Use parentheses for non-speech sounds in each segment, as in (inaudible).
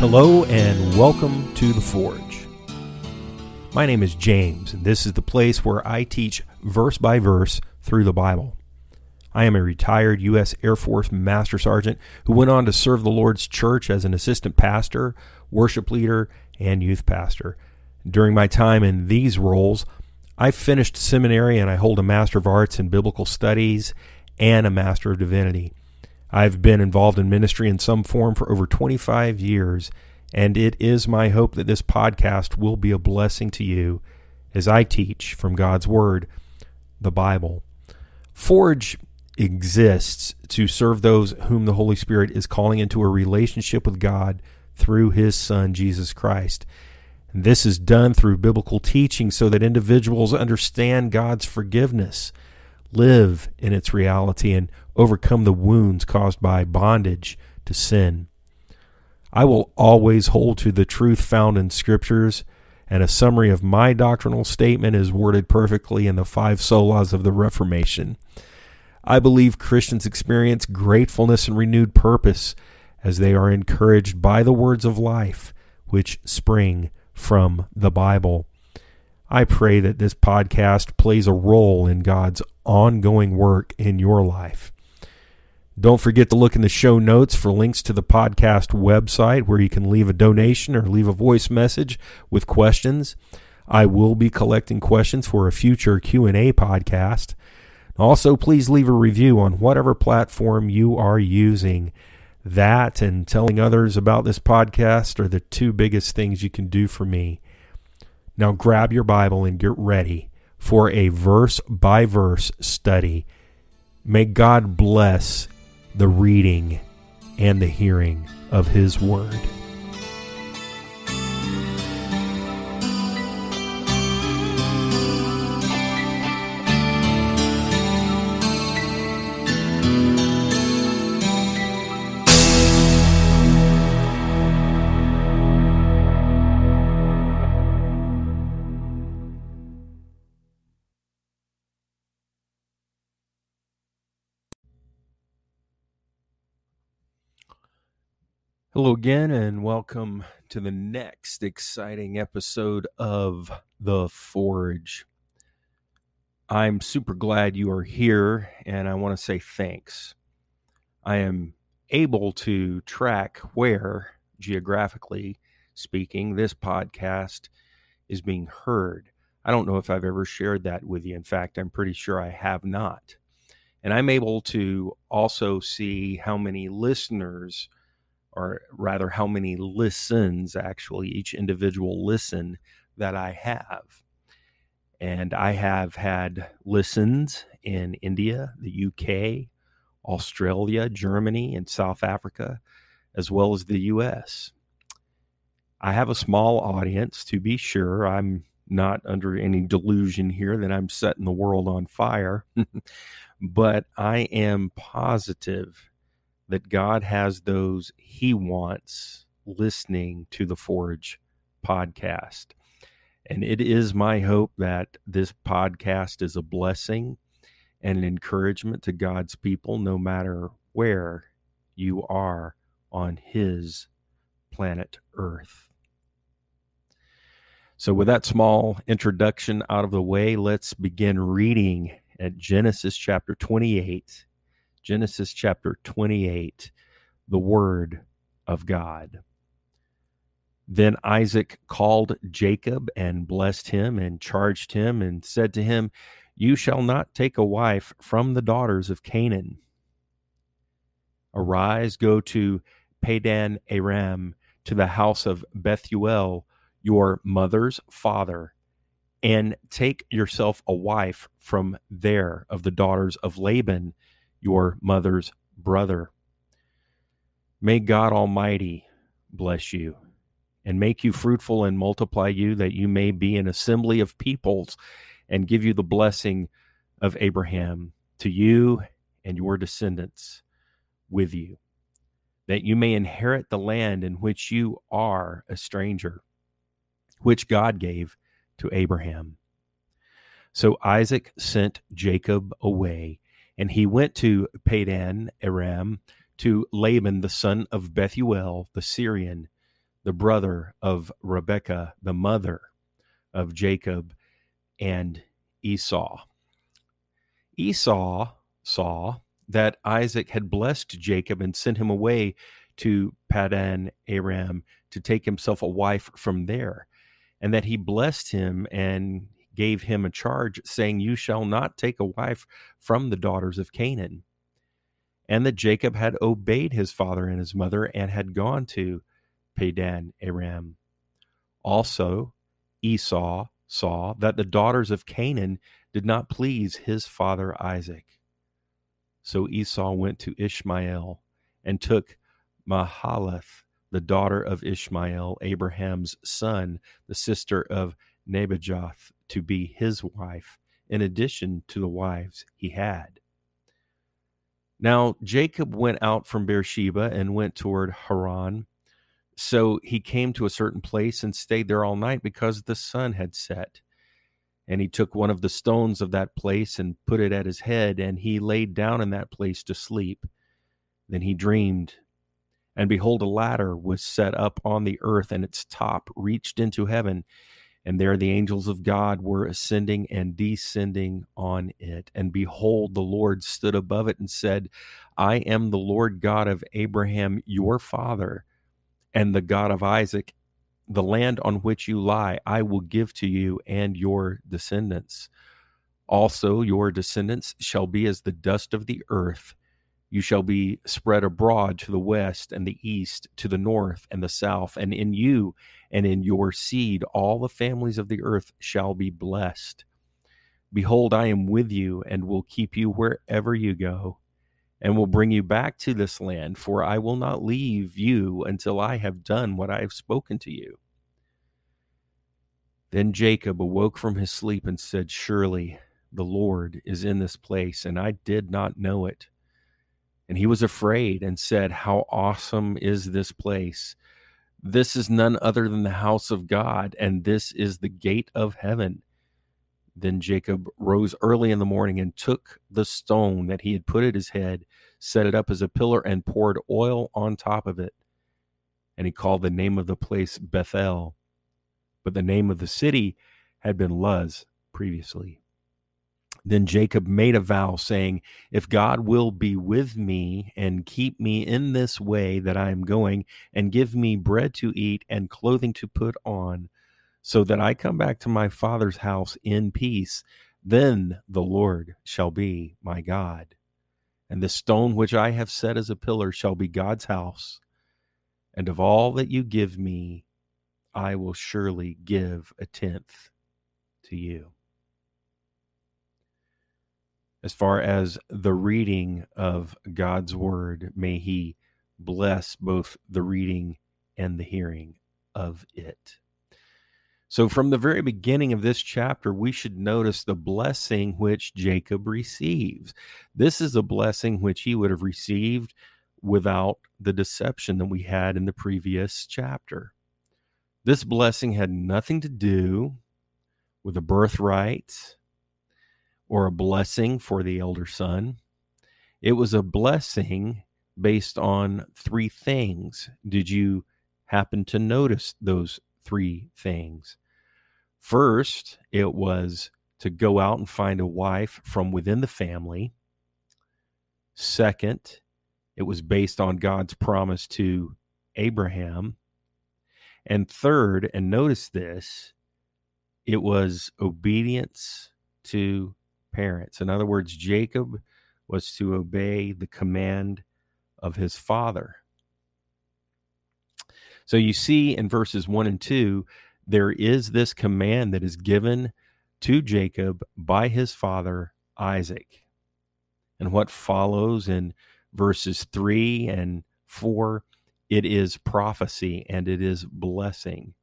Hello and welcome to The Forge. My name is James, and this is the place where I teach verse by verse through the Bible. I am a retired U.S. Air Force Master Sergeant who went on to serve the Lord's church as an assistant pastor, worship leader, and youth pastor. During my time in these roles, I finished seminary and I hold a Master of Arts in Biblical Studies and a Master of Divinity. I've been involved in ministry in some form for over 25 years, and it is my hope that this podcast will be a blessing to you as I teach from God's Word, the Bible. Forge exists to serve those whom the Holy Spirit is calling into a relationship with God through His Son, Jesus Christ. This is done through biblical teaching so that individuals understand God's forgiveness, live in its reality, and overcome the wounds caused by bondage to sin. I will always hold to the truth found in Scriptures, and a summary of my doctrinal statement is worded perfectly in the five solas of the Reformation. I believe Christians experience gratefulness and renewed purpose as they are encouraged by the words of life which spring from the Bible. I pray that this podcast plays a role in God's ongoing work in your life. Don't forget to look in the show notes for links to the podcast website where you can leave a donation or leave a voice message with questions. I will be collecting questions for a future Q&A podcast. Also, please leave a review on whatever platform you are using. That and telling others about this podcast are the two biggest things you can do for me. Now grab your Bible and get ready for a verse by verse study. May God bless the reading and the hearing of His Word. Hello again, and welcome to the next exciting episode of The Forge. I'm super glad you are here, and I want to say thanks. I am able to track where, geographically speaking, this podcast is being heard. I don't know if I've ever shared that with you. In fact, I'm pretty sure I have not. And I'm able to also see how many listeners or rather how many listens actually each individual listen that I have. And I have had listens in India, the UK, Australia, Germany, and South Africa, as well as the US. I have a small audience, to be sure. I'm not under any delusion here that I'm setting the world on fire, (laughs) but I am positive that God has those he wants listening to the Forge podcast. And it is my hope that this podcast is a blessing and an encouragement to God's people, no matter where you are on His planet Earth. So, with that small introduction out of the way, let's begin reading at Genesis chapter 28 Genesis chapter 28, the word of God. Then Isaac called Jacob and blessed him and charged him and said to him, You shall not take a wife from the daughters of Canaan. Arise, go to Padan Aram, to the house of Bethuel, your mother's father, and take yourself a wife from there of the daughters of Laban your mother's brother. May God Almighty bless you and make you fruitful and multiply you, that you may be an assembly of peoples and give you the blessing of Abraham to you and your descendants with you, that you may inherit the land in which you are a stranger, which God gave to Abraham. So Isaac sent Jacob away and he went to Padan Aram to Laban, the son of Bethuel, the Syrian, the brother of Rebekah, the mother of Jacob and Esau. Esau saw that Isaac had blessed Jacob and sent him away to Padan Aram to take himself a wife from there, and that he blessed him and gave him a charge, saying, You shall not take a wife from the daughters of Canaan. And that Jacob had obeyed his father and his mother and had gone to Padan Aram. Also, Esau saw that the daughters of Canaan did not please his father Isaac. So Esau went to Ishmael and took Mahalath, the daughter of Ishmael, Abraham's son, the sister of Nebajoth, to be his wife, in addition to the wives he had. Now Jacob went out from Beersheba and went toward Haran. So he came to a certain place and stayed there all night because the sun had set. And he took one of the stones of that place and put it at his head, and he laid down in that place to sleep. Then he dreamed, and behold, a ladder was set up on the earth, and its top reached into heaven. And there the angels of God were ascending and descending on it. And behold, the Lord stood above it and said, I am the Lord God of Abraham, your father and the God of Isaac, the land on which you lie, I will give to you and your descendants. Also, your descendants shall be as the dust of the earth. You shall be spread abroad to the west and the east, to the north and the south, and in you and in your seed all the families of the earth shall be blessed. Behold, I am with you and will keep you wherever you go and will bring you back to this land, for I will not leave you until I have done what I have spoken to you. Then Jacob awoke from his sleep and said, Surely the Lord is in this place, and I did not know it. And he was afraid and said, How awesome is this place! This is none other than the house of God, and this is the gate of heaven. Then Jacob rose early in the morning and took the stone that he had put at his head, set it up as a pillar, and poured oil on top of it. And he called the name of the place Bethel. But the name of the city had been Luz previously. Then Jacob made a vow, saying, If God will be with me and keep me in this way that I am going, and give me bread to eat and clothing to put on, so that I come back to my father's house in peace. Then the Lord shall be my God. And the stone which I have set as a pillar shall be God's house. And of all that you give me, I will surely give a tenth to you. As far as the reading of God's word, may He bless both the reading and the hearing of it. So, from the very beginning of this chapter, we should notice the blessing which Jacob receives. This is a blessing which he would have received without the deception that we had in the previous chapter. This blessing had nothing to do with a birthright or a blessing for the elder son. It was a blessing based on three things. Did you happen to notice those three things. First, it was to go out and find a wife from within the family. Second, it was based on God's promise to Abraham. And third, and notice this, it was obedience to parents. In other words, Jacob was to obey the command of his father. So you see in verses 1 and 2, there is this command that is given to Jacob by his father Isaac. And what follows in verses 3 and 4, it is prophecy and it is blessing.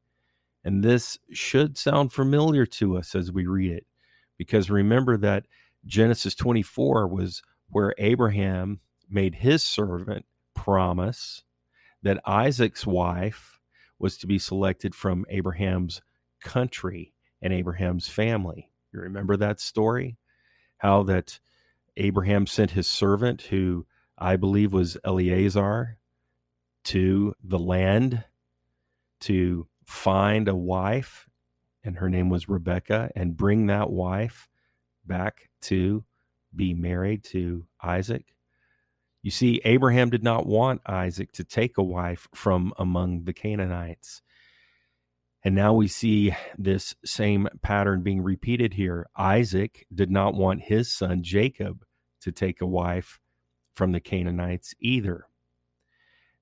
And this should sound familiar to us as we read it, because remember that Genesis 24 was where Abraham made his servant promise that Isaac's wife was to be selected from Abraham's country and Abraham's family. You remember that story? How that Abraham sent his servant, who I believe was Eleazar, to the land to find a wife, and her name was Rebecca, and bring that wife back to be married to Isaac. You see, Abraham did not want Isaac to take a wife from among the Canaanites. And now we see this same pattern being repeated here. Isaac did not want his son Jacob to take a wife from the Canaanites either.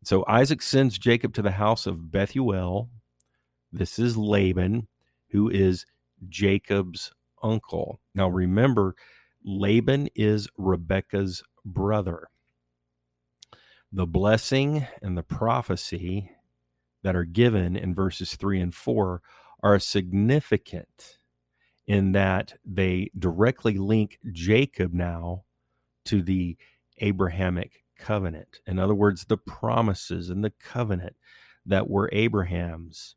So Isaac sends Jacob to the house of Bethuel. This is Laban, who is Jacob's uncle. Now remember, Laban is Rebekah's brother. The blessing and the prophecy that are given in verses 3 and 4 are significant in that they directly link Jacob now to the Abrahamic covenant. In other words, the promises and the covenant that were Abraham's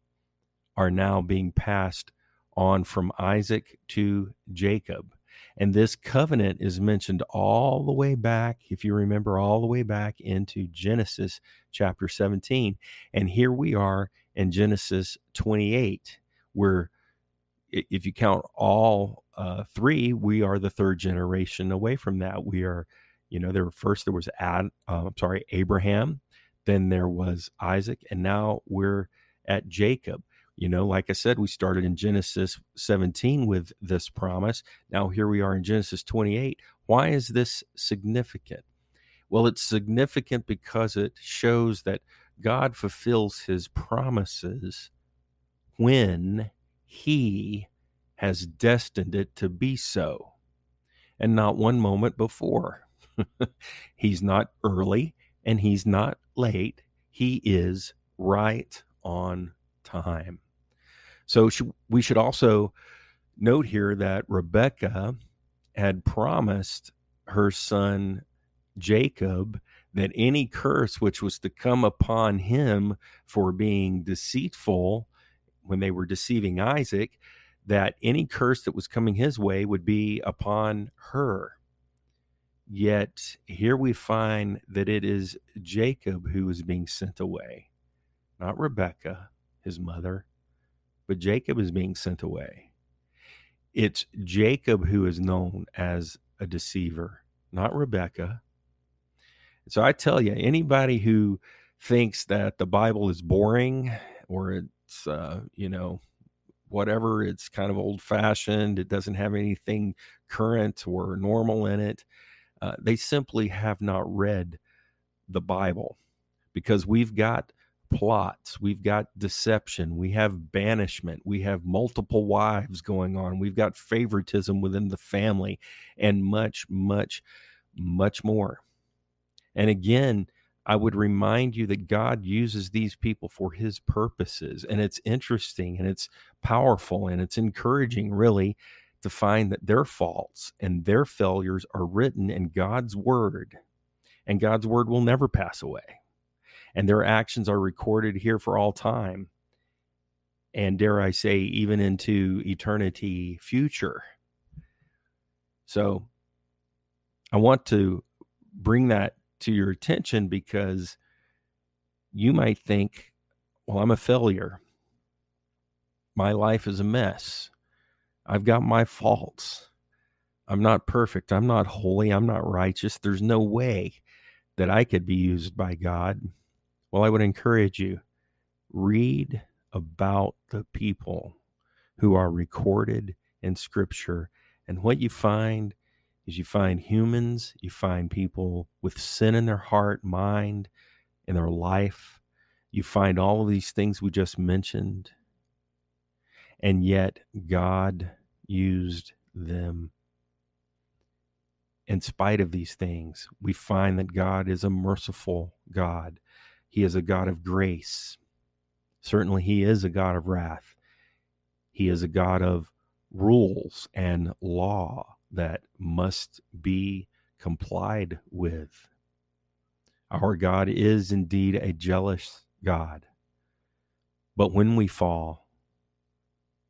are now being passed on from Isaac to Jacob. And this covenant is mentioned all the way back, if you remember, all the way back into Genesis chapter 17. And here we are in Genesis 28, where if you count all uh, three, we are the third generation away from that. We are, you know, there were, first there was Ad, uh, I'm sorry, Abraham, then there was Isaac, and now we're at Jacob. You know, like I said, we started in Genesis 17 with this promise. Now here we are in Genesis 28. Why is this significant? Well, it's significant because it shows that God fulfills his promises when he has destined it to be so, and not one moment before. (laughs) he's not early and he's not late. He is right on time. So we should also note here that Rebecca had promised her son Jacob that any curse which was to come upon him for being deceitful when they were deceiving Isaac, that any curse that was coming his way would be upon her. Yet here we find that it is Jacob who is being sent away, not Rebecca, his mother, but Jacob is being sent away. It's Jacob who is known as a deceiver, not Rebecca. So I tell you, anybody who thinks that the Bible is boring or it's, uh, you know, whatever, it's kind of old fashioned, it doesn't have anything current or normal in it, uh, they simply have not read the Bible because we've got plots, we've got deception, we have banishment, we have multiple wives going on, we've got favoritism within the family, and much, much, much more. And again, I would remind you that God uses these people for his purposes. And it's interesting and it's powerful and it's encouraging, really, to find that their faults and their failures are written in God's word. And God's word will never pass away and their actions are recorded here for all time. And dare I say, even into eternity future. So I want to bring that to your attention because you might think, well, I'm a failure. My life is a mess. I've got my faults. I'm not perfect. I'm not holy. I'm not righteous. There's no way that I could be used by God. Well, I would encourage you read about the people who are recorded in Scripture. And what you find is you find humans, you find people with sin in their heart, mind, in their life. You find all of these things we just mentioned. And yet, God used them. In spite of these things, we find that God is a merciful God he is a God of grace. Certainly, He is a God of wrath. He is a God of rules and law that must be complied with. Our God is indeed a jealous God. But when we fall,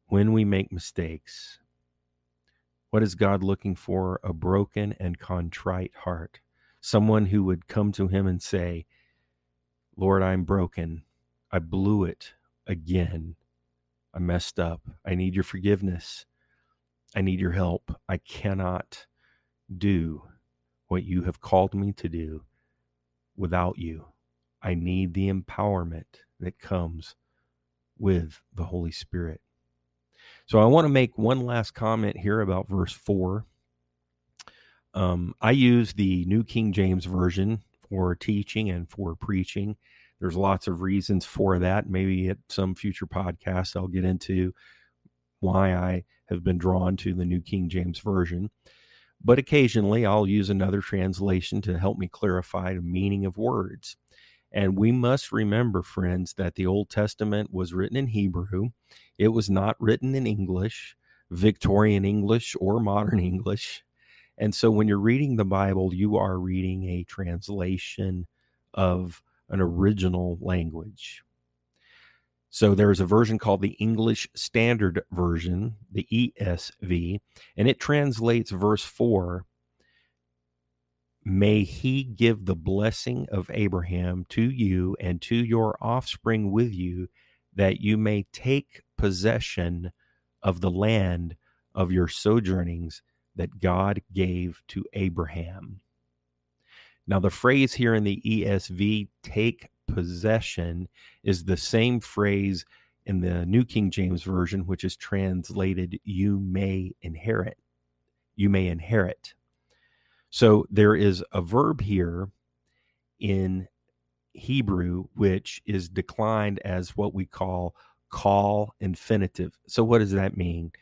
when we make mistakes, what is God looking for? A broken and contrite heart. Someone who would come to Him and say, Lord, I'm broken. I blew it again. I messed up. I need your forgiveness. I need your help. I cannot do what you have called me to do without you. I need the empowerment that comes with the Holy Spirit. So I want to make one last comment here about verse 4. Um, I use the New King James Version for teaching and for preaching. There's lots of reasons for that. Maybe at some future podcast, I'll get into why I have been drawn to the New King James Version. But occasionally, I'll use another translation to help me clarify the meaning of words. And we must remember, friends, that the Old Testament was written in Hebrew. It was not written in English, Victorian English, or modern (laughs) English. And so when you're reading the Bible, you are reading a translation of an original language. So there's a version called the English Standard Version, the ESV, and it translates verse 4 May he give the blessing of Abraham to you and to your offspring with you, that you may take possession of the land of your sojournings that God gave to Abraham. Now, the phrase here in the ESV, take possession, is the same phrase in the New King James Version, which is translated, you may inherit. You may inherit. So there is a verb here in Hebrew which is declined as what we call Qal infinitive. So what does that mean?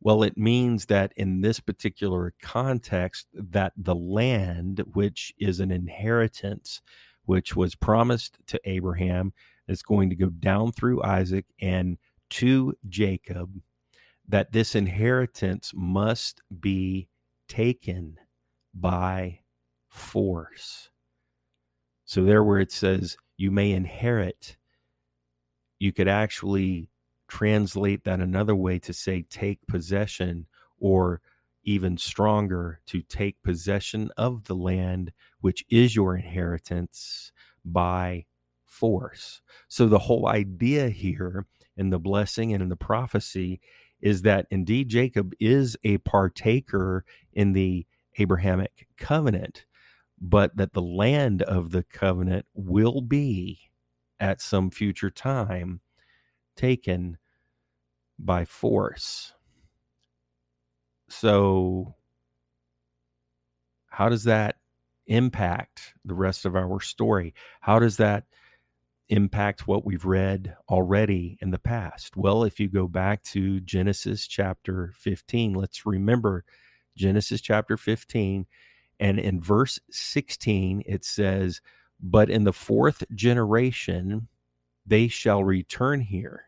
Well, it means that in this particular context that the land which is an inheritance which was promised to Abraham is going to go down through Isaac and to Jacob that this inheritance must be taken by force. So, there where it says you may inherit, you could actually translate that another way to say take possession, or even stronger, to take possession of the land which is your inheritance by force. So, the whole idea here in the blessing and in the prophecy is that indeed Jacob is a partaker in the Abrahamic covenant, but that the land of the covenant will be at some future time taken by force. So, how does that impact the rest of our story? How does that impact what we've read already in the past? Well, if you go back to Genesis chapter 15, let's remember Genesis chapter 15. And in verse 16, it says, But in the fourth generation, they shall return here,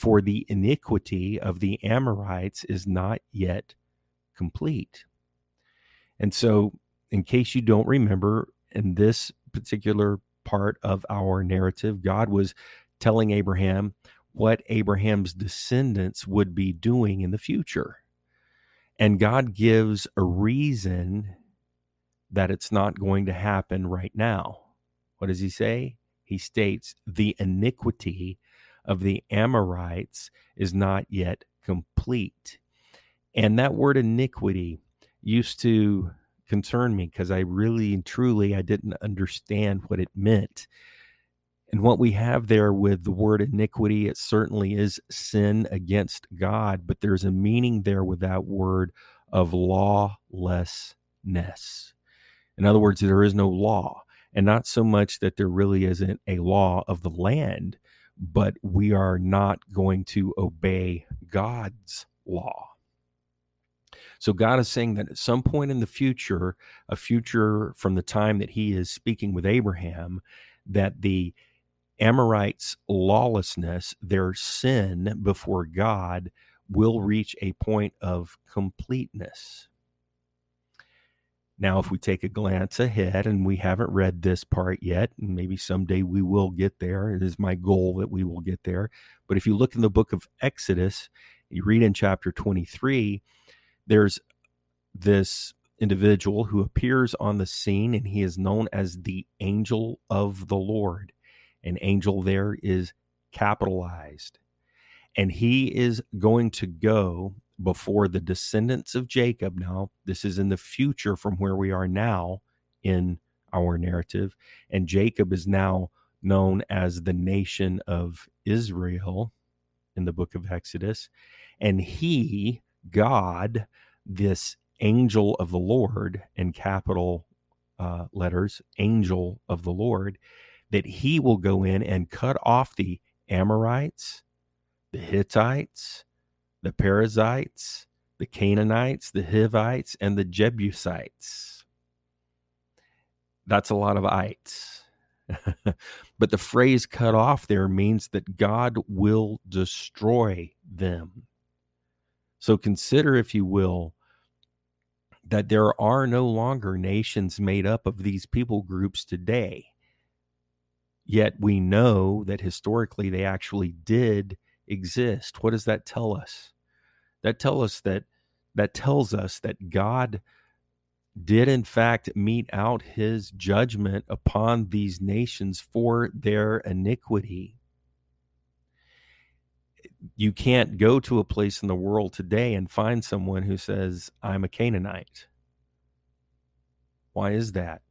for the iniquity of the Amorites is not yet complete. And so, in case you don't remember, in this particular part of our narrative, God was telling Abraham what Abraham's descendants would be doing in the future. And God gives a reason that it's not going to happen right now. What does he say? He states, the iniquity of the Amorites is not yet complete. And that word iniquity used to concern me because I really and truly I didn't understand what it meant. And what we have there with the word iniquity, it certainly is sin against God, but there's a meaning there with that word of lawlessness. In other words, there is no law, and not so much that there really isn't a law of the land, but we are not going to obey God's law. So God is saying that at some point in the future, a future from the time that he is speaking with Abraham, that the Amorites' lawlessness, their sin before God, will reach a point of completeness. Now, if we take a glance ahead, and we haven't read this part yet, and maybe someday we will get there, it is my goal that we will get there. But if you look in the book of Exodus, you read in chapter 23, there's this individual who appears on the scene, and he is known as the angel of the Lord. An angel there is capitalized. And he is going to go before the descendants of Jacob. Now, this is in the future from where we are now in our narrative. And Jacob is now known as the nation of Israel in the book of Exodus. And he, God, this angel of the Lord in capital uh, letters, angel of the Lord, that he will go in and cut off the Amorites, the Hittites, the Perizzites, the Canaanites, the Hivites, and the Jebusites. That's a lot of ites. (laughs) but the phrase cut off there means that God will destroy them. So consider, if you will, that there are no longer nations made up of these people groups today. Yet we know that historically they actually did exist. What does that tell us? That tell us that that tells us that God did in fact mete out his judgment upon these nations for their iniquity. You can't go to a place in the world today and find someone who says, I'm a Canaanite. Why is that?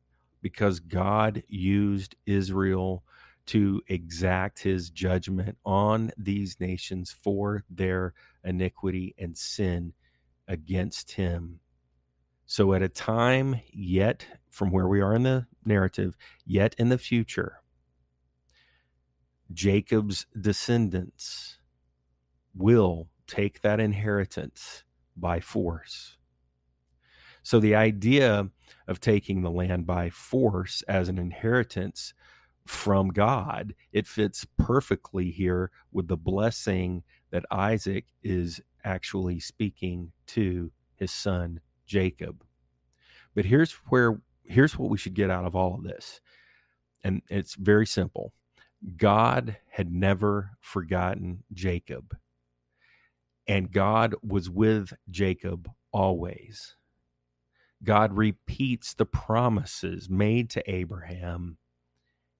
Because God used Israel to exact his judgment on these nations for their iniquity and sin against him so, at a time yet from where we are in the narrative, yet in the future, Jacob's descendants will take that inheritance by force. So, the idea of taking the land by force as an inheritance from God, it fits perfectly here with the blessing that Isaac is actually speaking to his son Jacob. But here's where here's what we should get out of all of this. And it's very simple. God had never forgotten Jacob. And God was with Jacob always. God repeats the promises made to Abraham,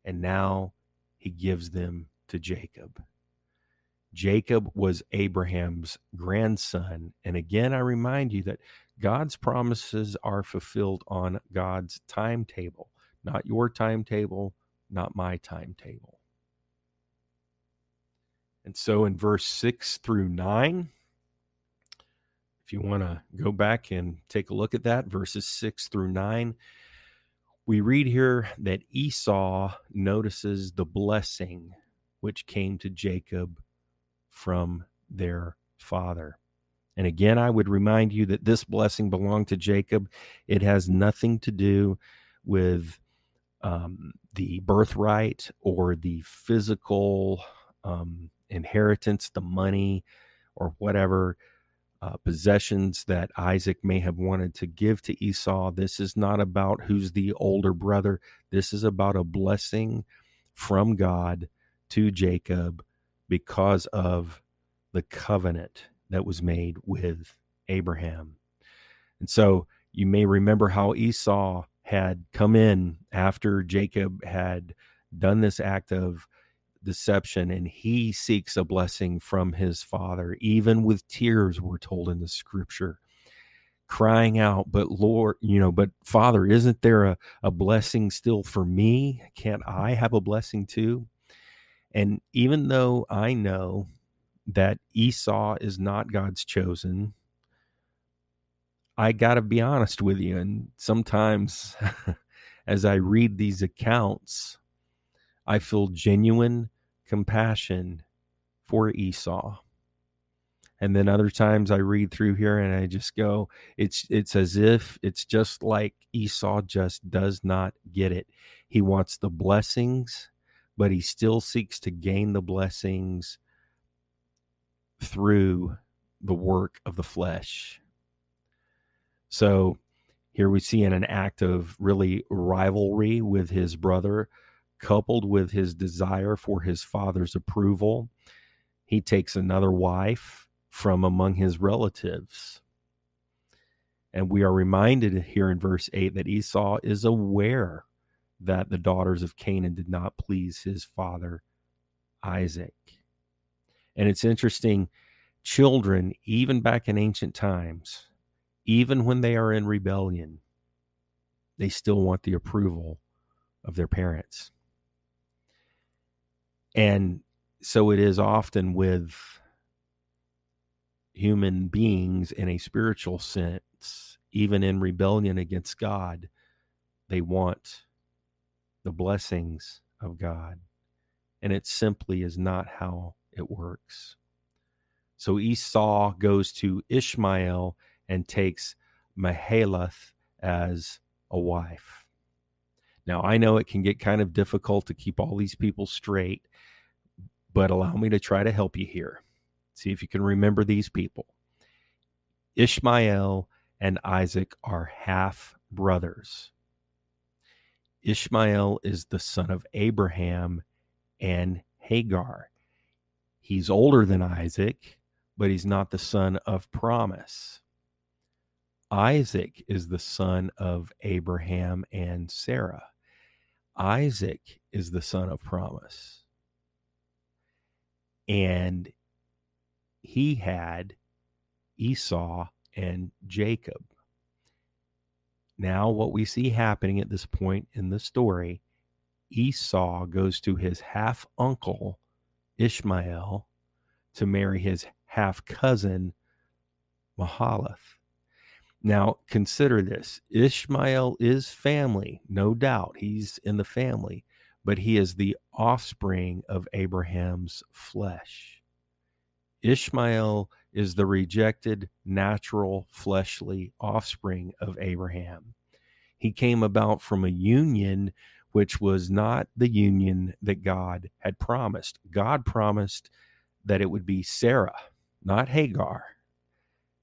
and now he gives them to Jacob. Jacob was Abraham's grandson. And again, I remind you that God's promises are fulfilled on God's timetable, not your timetable, not my timetable. And so in verse 6 through 9, if you want to go back and take a look at that, verses 6 through 9, we read here that Esau notices the blessing which came to Jacob from their father. And again, I would remind you that this blessing belonged to Jacob. It has nothing to do with um, the birthright or the physical um, inheritance, the money, or whatever uh, possessions that Isaac may have wanted to give to Esau. This is not about who's the older brother. This is about a blessing from God to Jacob because of the covenant that was made with Abraham. And so you may remember how Esau had come in after Jacob had done this act of deception and he seeks a blessing from his father, even with tears, we're told in the scripture, crying out, But Lord, you know, but Father, isn't there a, a blessing still for me? Can't I have a blessing too? And even though I know that Esau is not God's chosen, I got to be honest with you. And sometimes (laughs) as I read these accounts, I feel genuine compassion for Esau. And then other times I read through here and I just go, it's it's as if it's just like Esau just does not get it. He wants the blessings, but he still seeks to gain the blessings through the work of the flesh. So here we see in an act of really rivalry with his brother, coupled with his desire for his father's approval, he takes another wife from among his relatives. And we are reminded here in verse 8 that Esau is aware that the daughters of Canaan did not please his father Isaac. And it's interesting, children, even back in ancient times, even when they are in rebellion, they still want the approval of their parents. And so it is often with human beings in a spiritual sense, even in rebellion against God, they want the blessings of God. And it simply is not how it works. So Esau goes to Ishmael and takes Mahalath as a wife. Now, I know it can get kind of difficult to keep all these people straight, but allow me to try to help you here. See if you can remember these people. Ishmael and Isaac are half brothers. Ishmael is the son of Abraham and Hagar. He's older than Isaac, but he's not the son of promise. Isaac is the son of Abraham and Sarah. Isaac is the son of promise. And he had Esau and Jacob. Now, what we see happening at this point in the story, Esau goes to his half uncle, Ishmael, to marry his half cousin, Mahalath. Now, consider this Ishmael is family, no doubt. He's in the family, but he is the offspring of Abraham's flesh. Ishmael is the rejected, natural, fleshly offspring of Abraham. He came about from a union which was not the union that God had promised. God promised that it would be Sarah, not Hagar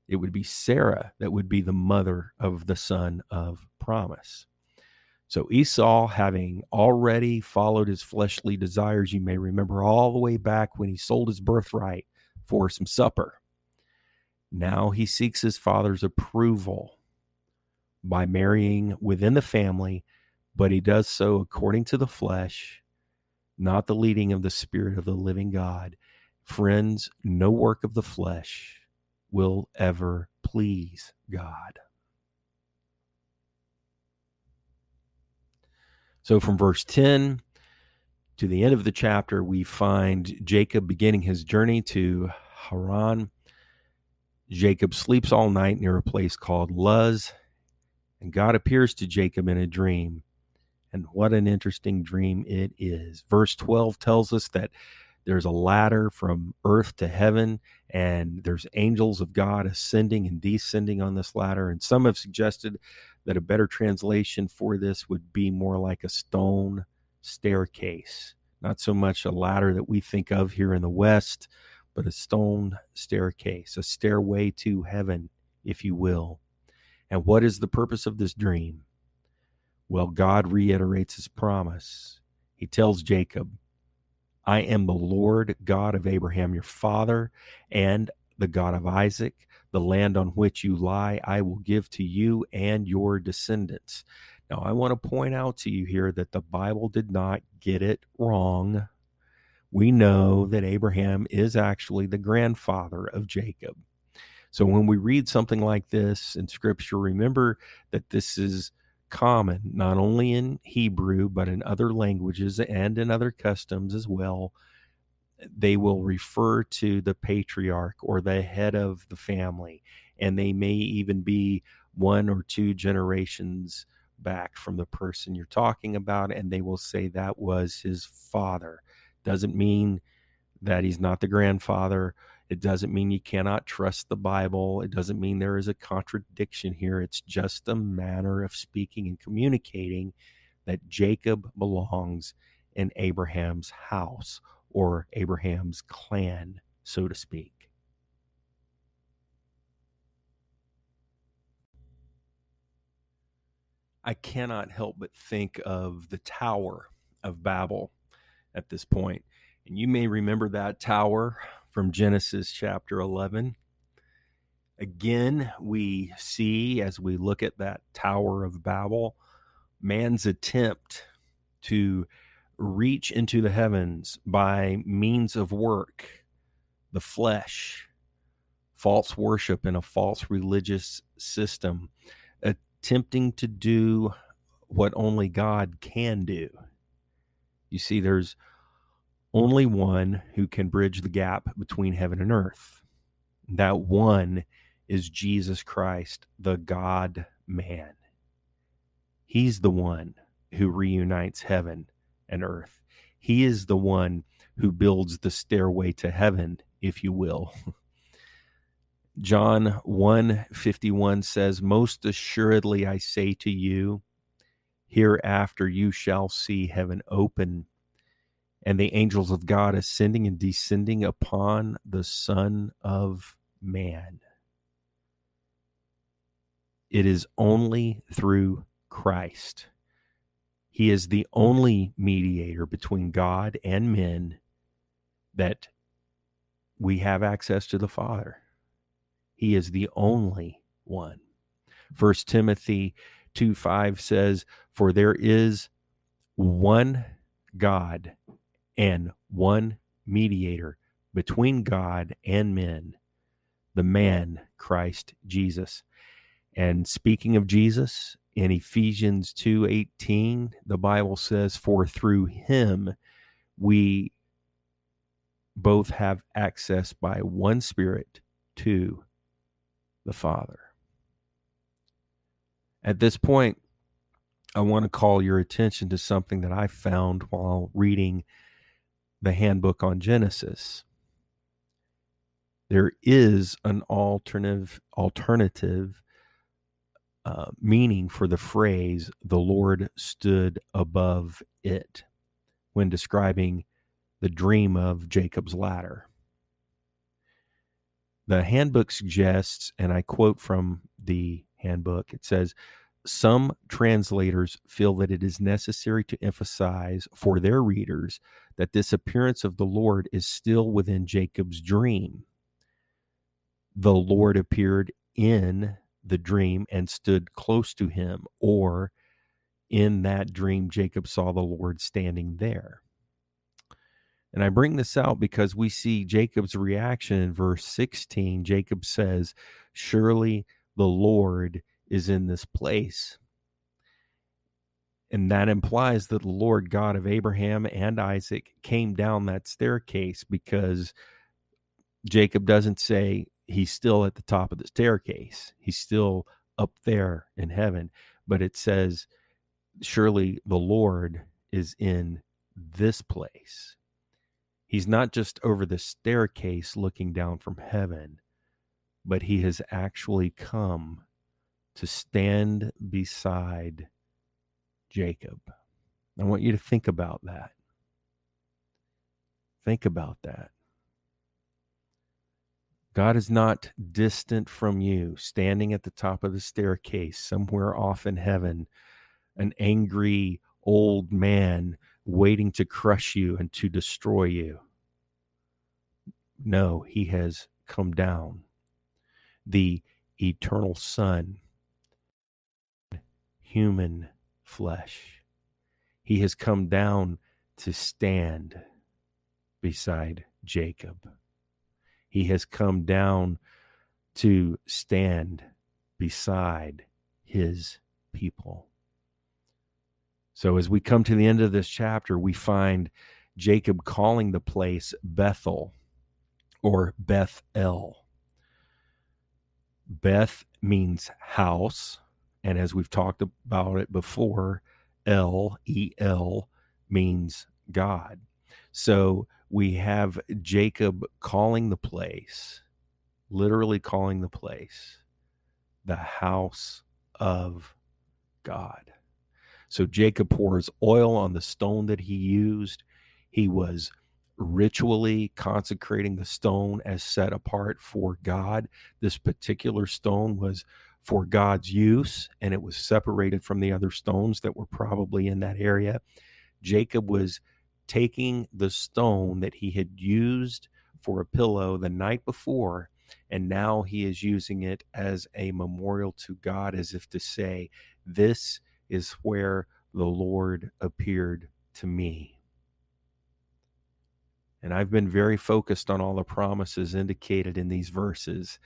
it would be Sarah that would be the mother of the son of promise. So Esau, having already followed his fleshly desires, you may remember all the way back when he sold his birthright for some supper. Now he seeks his father's approval by marrying within the family, but he does so according to the flesh, not the leading of the Spirit of the living God. Friends, no work of the flesh will ever please God. So from verse 10 to the end of the chapter, we find Jacob beginning his journey to Haran. Jacob sleeps all night near a place called Luz, and God appears to Jacob in a dream. And what an interesting dream it is. Verse 12 tells us that there's a ladder from earth to heaven, and there's angels of God ascending and descending on this ladder. And some have suggested that a better translation for this would be more like a stone staircase, not so much a ladder that we think of here in the West, but a stone staircase, a stairway to heaven, if you will. And what is the purpose of this dream? Well, God reiterates his promise. He tells Jacob, I am the Lord God of Abraham, your father, and the God of Isaac. The land on which you lie, I will give to you and your descendants. Now, I want to point out to you here that the Bible did not get it wrong. We know that Abraham is actually the grandfather of Jacob. So when we read something like this in Scripture, remember that this is common, not only in Hebrew, but in other languages and in other customs as well. They will refer to the patriarch or the head of the family, and they may even be one or two generations back from the person you're talking about, and they will say that was his father. Doesn't mean that he's not the grandfather it doesn't mean you cannot trust the Bible. It doesn't mean there is a contradiction here. It's just a manner of speaking and communicating that Jacob belongs in Abraham's house or Abraham's clan, so to speak. I cannot help but think of the Tower of Babel at this point. And you may remember that tower from Genesis chapter 11. Again, we see as we look at that Tower of Babel, man's attempt to reach into the heavens by means of work, the flesh, false worship, and a false religious system, attempting to do what only God can do. You see, there's only one who can bridge the gap between heaven and earth. That one is Jesus Christ, the God man. He's the one who reunites heaven and earth. He is the one who builds the stairway to heaven, if you will. (laughs) John 151 says, Most assuredly I say to you, hereafter you shall see heaven open and the angels of God ascending and descending upon the Son of Man. It is only through Christ. He is the hmm. only mediator between God and men that we have access to the Father. He is the only one. First Timothy 2 5 says, For there is one God and one mediator between God and men, the man Christ Jesus. And speaking of Jesus, in Ephesians 2:18, the Bible says, "For through him we both have access by one spirit to the Father." At this point, I want to call your attention to something that I found while reading the handbook on Genesis. There is an alternative alternative uh, meaning for the phrase "the Lord stood above it" when describing the dream of Jacob's ladder. The handbook suggests, and I quote from the handbook, it says, some translators feel that it is necessary to emphasize for their readers that this appearance of the Lord is still within Jacob's dream. The Lord appeared in the dream and stood close to him, or in that dream, Jacob saw the Lord standing there. And I bring this out because we see Jacob's reaction in verse 16. Jacob says, Surely the Lord is in this place. And that implies that the Lord God of Abraham and Isaac came down that staircase because Jacob doesn't say he's still at the top of the staircase. He's still up there in heaven. But it says, surely the Lord is in this place. He's not just over the staircase looking down from heaven, but he has actually come to stand beside Jacob. I want you to think about that. Think about that. God is not distant from you, standing at the top of the staircase somewhere off in heaven, an angry old man waiting to crush you and to destroy you. No, he has come down. The eternal Son human flesh. He has come down to stand beside Jacob. He has come down to stand beside his people. So, as we come to the end of this chapter, we find Jacob calling the place Bethel or Beth El. Beth means house, and as we've talked about it before, El, E L, means God. So we have Jacob calling the place, literally calling the place, the house of God. So Jacob pours oil on the stone that he used. He was ritually consecrating the stone as set apart for God. This particular stone was for God's use, and it was separated from the other stones that were probably in that area. Jacob was taking the stone that he had used for a pillow the night before, and now he is using it as a memorial to God, as if to say, This is where the Lord appeared to me. And I've been very focused on all the promises indicated in these verses.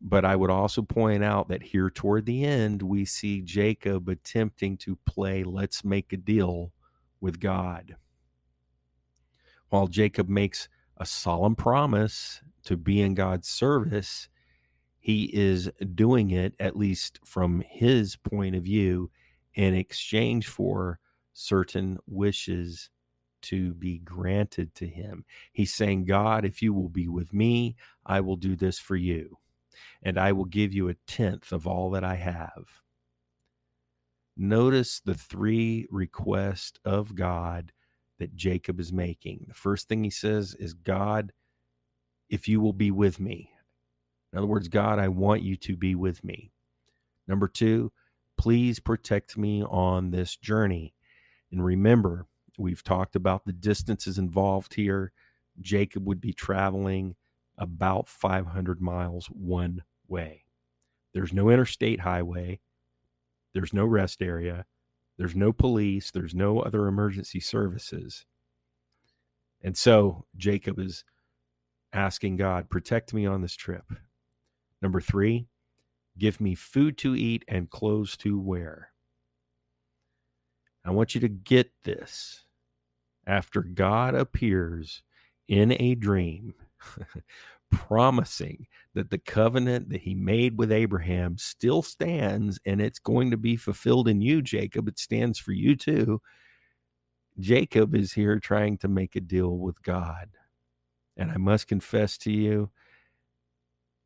But I would also point out that here toward the end, we see Jacob attempting to play let's make a deal with God. While Jacob makes a solemn promise to be in God's service, he is doing it, at least from his point of view, in exchange for certain wishes to be granted to him. He's saying, God, if you will be with me, I will do this for you and I will give you a tenth of all that I have. Notice the three requests of God that Jacob is making. The first thing he says is, God, if you will be with me. In other words, God, I want you to be with me. Number two, please protect me on this journey. And remember, we've talked about the distances involved here. Jacob would be traveling about 500 miles one way. There's no interstate highway, there's no rest area, there's no police, there's no other emergency services. And so Jacob is asking God, protect me on this trip. Number three, give me food to eat and clothes to wear. I want you to get this. After God appears in a dream (laughs) promising that the covenant that he made with Abraham still stands and it's going to be fulfilled in you, Jacob. It stands for you too. Jacob is here trying to make a deal with God. And I must confess to you,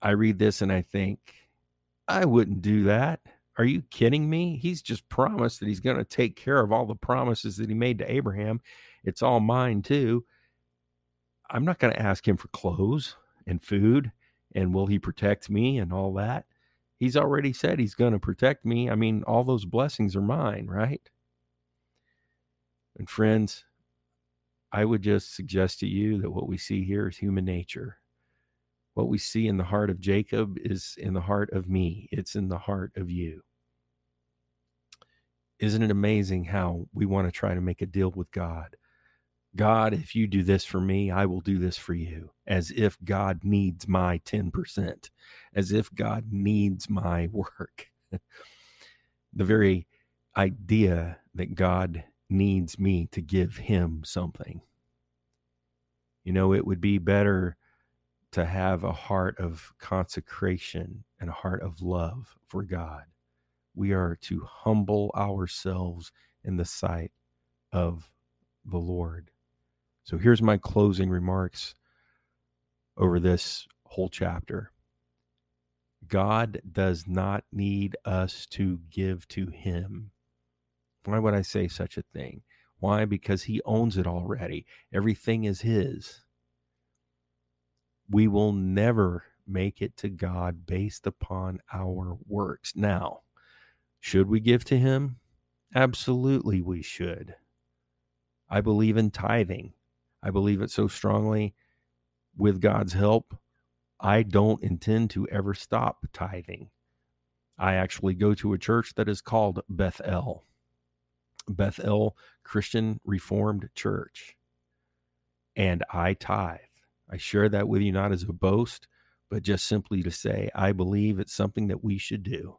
I read this and I think, I wouldn't do that. Are you kidding me? He's just promised that he's going to take care of all the promises that he made to Abraham. It's all mine too. I'm not going to ask him for clothes and food and will he protect me and all that. He's already said he's going to protect me. I mean, all those blessings are mine, right? And friends, I would just suggest to you that what we see here is human nature. What we see in the heart of Jacob is in the heart of me, it's in the heart of you. Isn't it amazing how we want to try to make a deal with God? God, if you do this for me, I will do this for you, as if God needs my 10%, as if God needs my work. (laughs) the very idea that God needs me to give him something. You know, it would be better to have a heart of consecration and a heart of love for God. We are to humble ourselves in the sight of the Lord. So here's my closing remarks over this whole chapter. God does not need us to give to him. Why would I say such a thing? Why? Because he owns it already. Everything is his. We will never make it to God based upon our works. Now, should we give to him? Absolutely, we should. I believe in tithing. I believe it so strongly. With God's help, I don't intend to ever stop tithing. I actually go to a church that is called Bethel, Bethel Christian Reformed Church, and I tithe. I share that with you not as a boast, but just simply to say I believe it's something that we should do.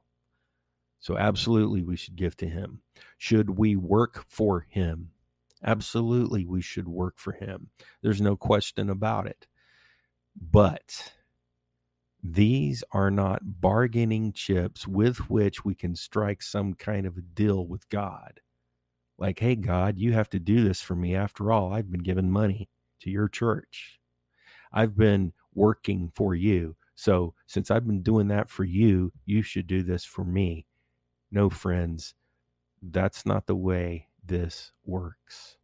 So, absolutely, we should give to Him. Should we work for Him? Absolutely, we should work for him. There's no question about it. But these are not bargaining chips with which we can strike some kind of a deal with God. Like, hey, God, you have to do this for me. After all, I've been giving money to your church, I've been working for you. So, since I've been doing that for you, you should do this for me. No, friends, that's not the way this works.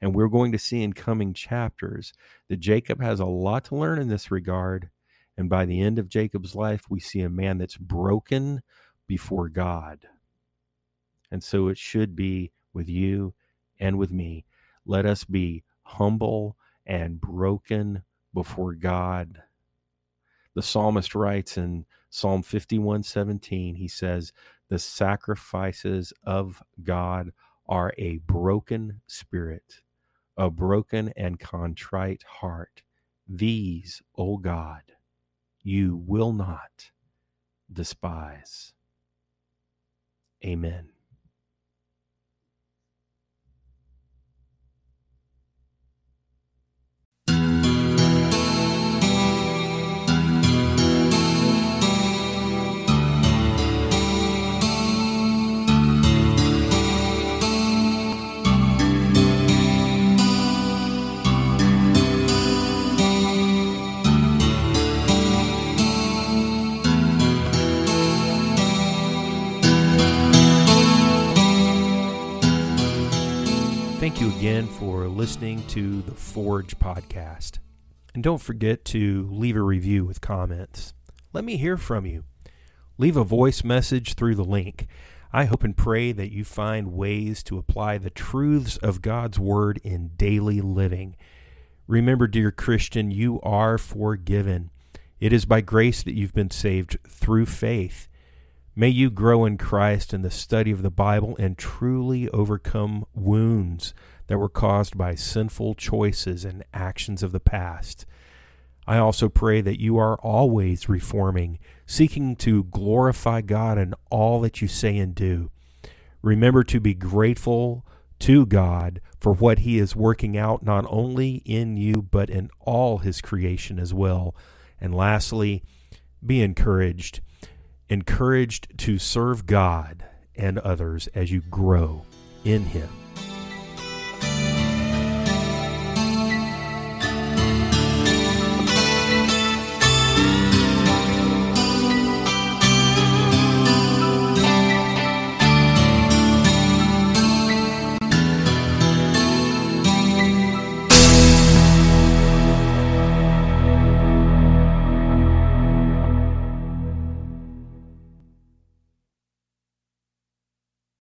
And we're going to see in coming chapters that Jacob has a lot to learn in this regard. And by the end of Jacob's life, we see a man that's broken before God. And so it should be with you and with me. Let us be humble and broken before God. The psalmist writes in Psalm 51:17, he says, "The sacrifices of God are a broken spirit, a broken and contrite heart. These, O God, you will not despise. Amen. Thank you again for listening to the Forge podcast. And don't forget to leave a review with comments. Let me hear from you. Leave a voice message through the link. I hope and pray that you find ways to apply the truths of God's Word in daily living. Remember, dear Christian, you are forgiven. It is by grace that you've been saved through faith. May you grow in Christ in the study of the Bible and truly overcome wounds that were caused by sinful choices and actions of the past. I also pray that you are always reforming, seeking to glorify God in all that you say and do. Remember to be grateful to God for what He is working out not only in you, but in all His creation as well. And lastly, be encouraged encouraged to serve God and others as you grow in Him.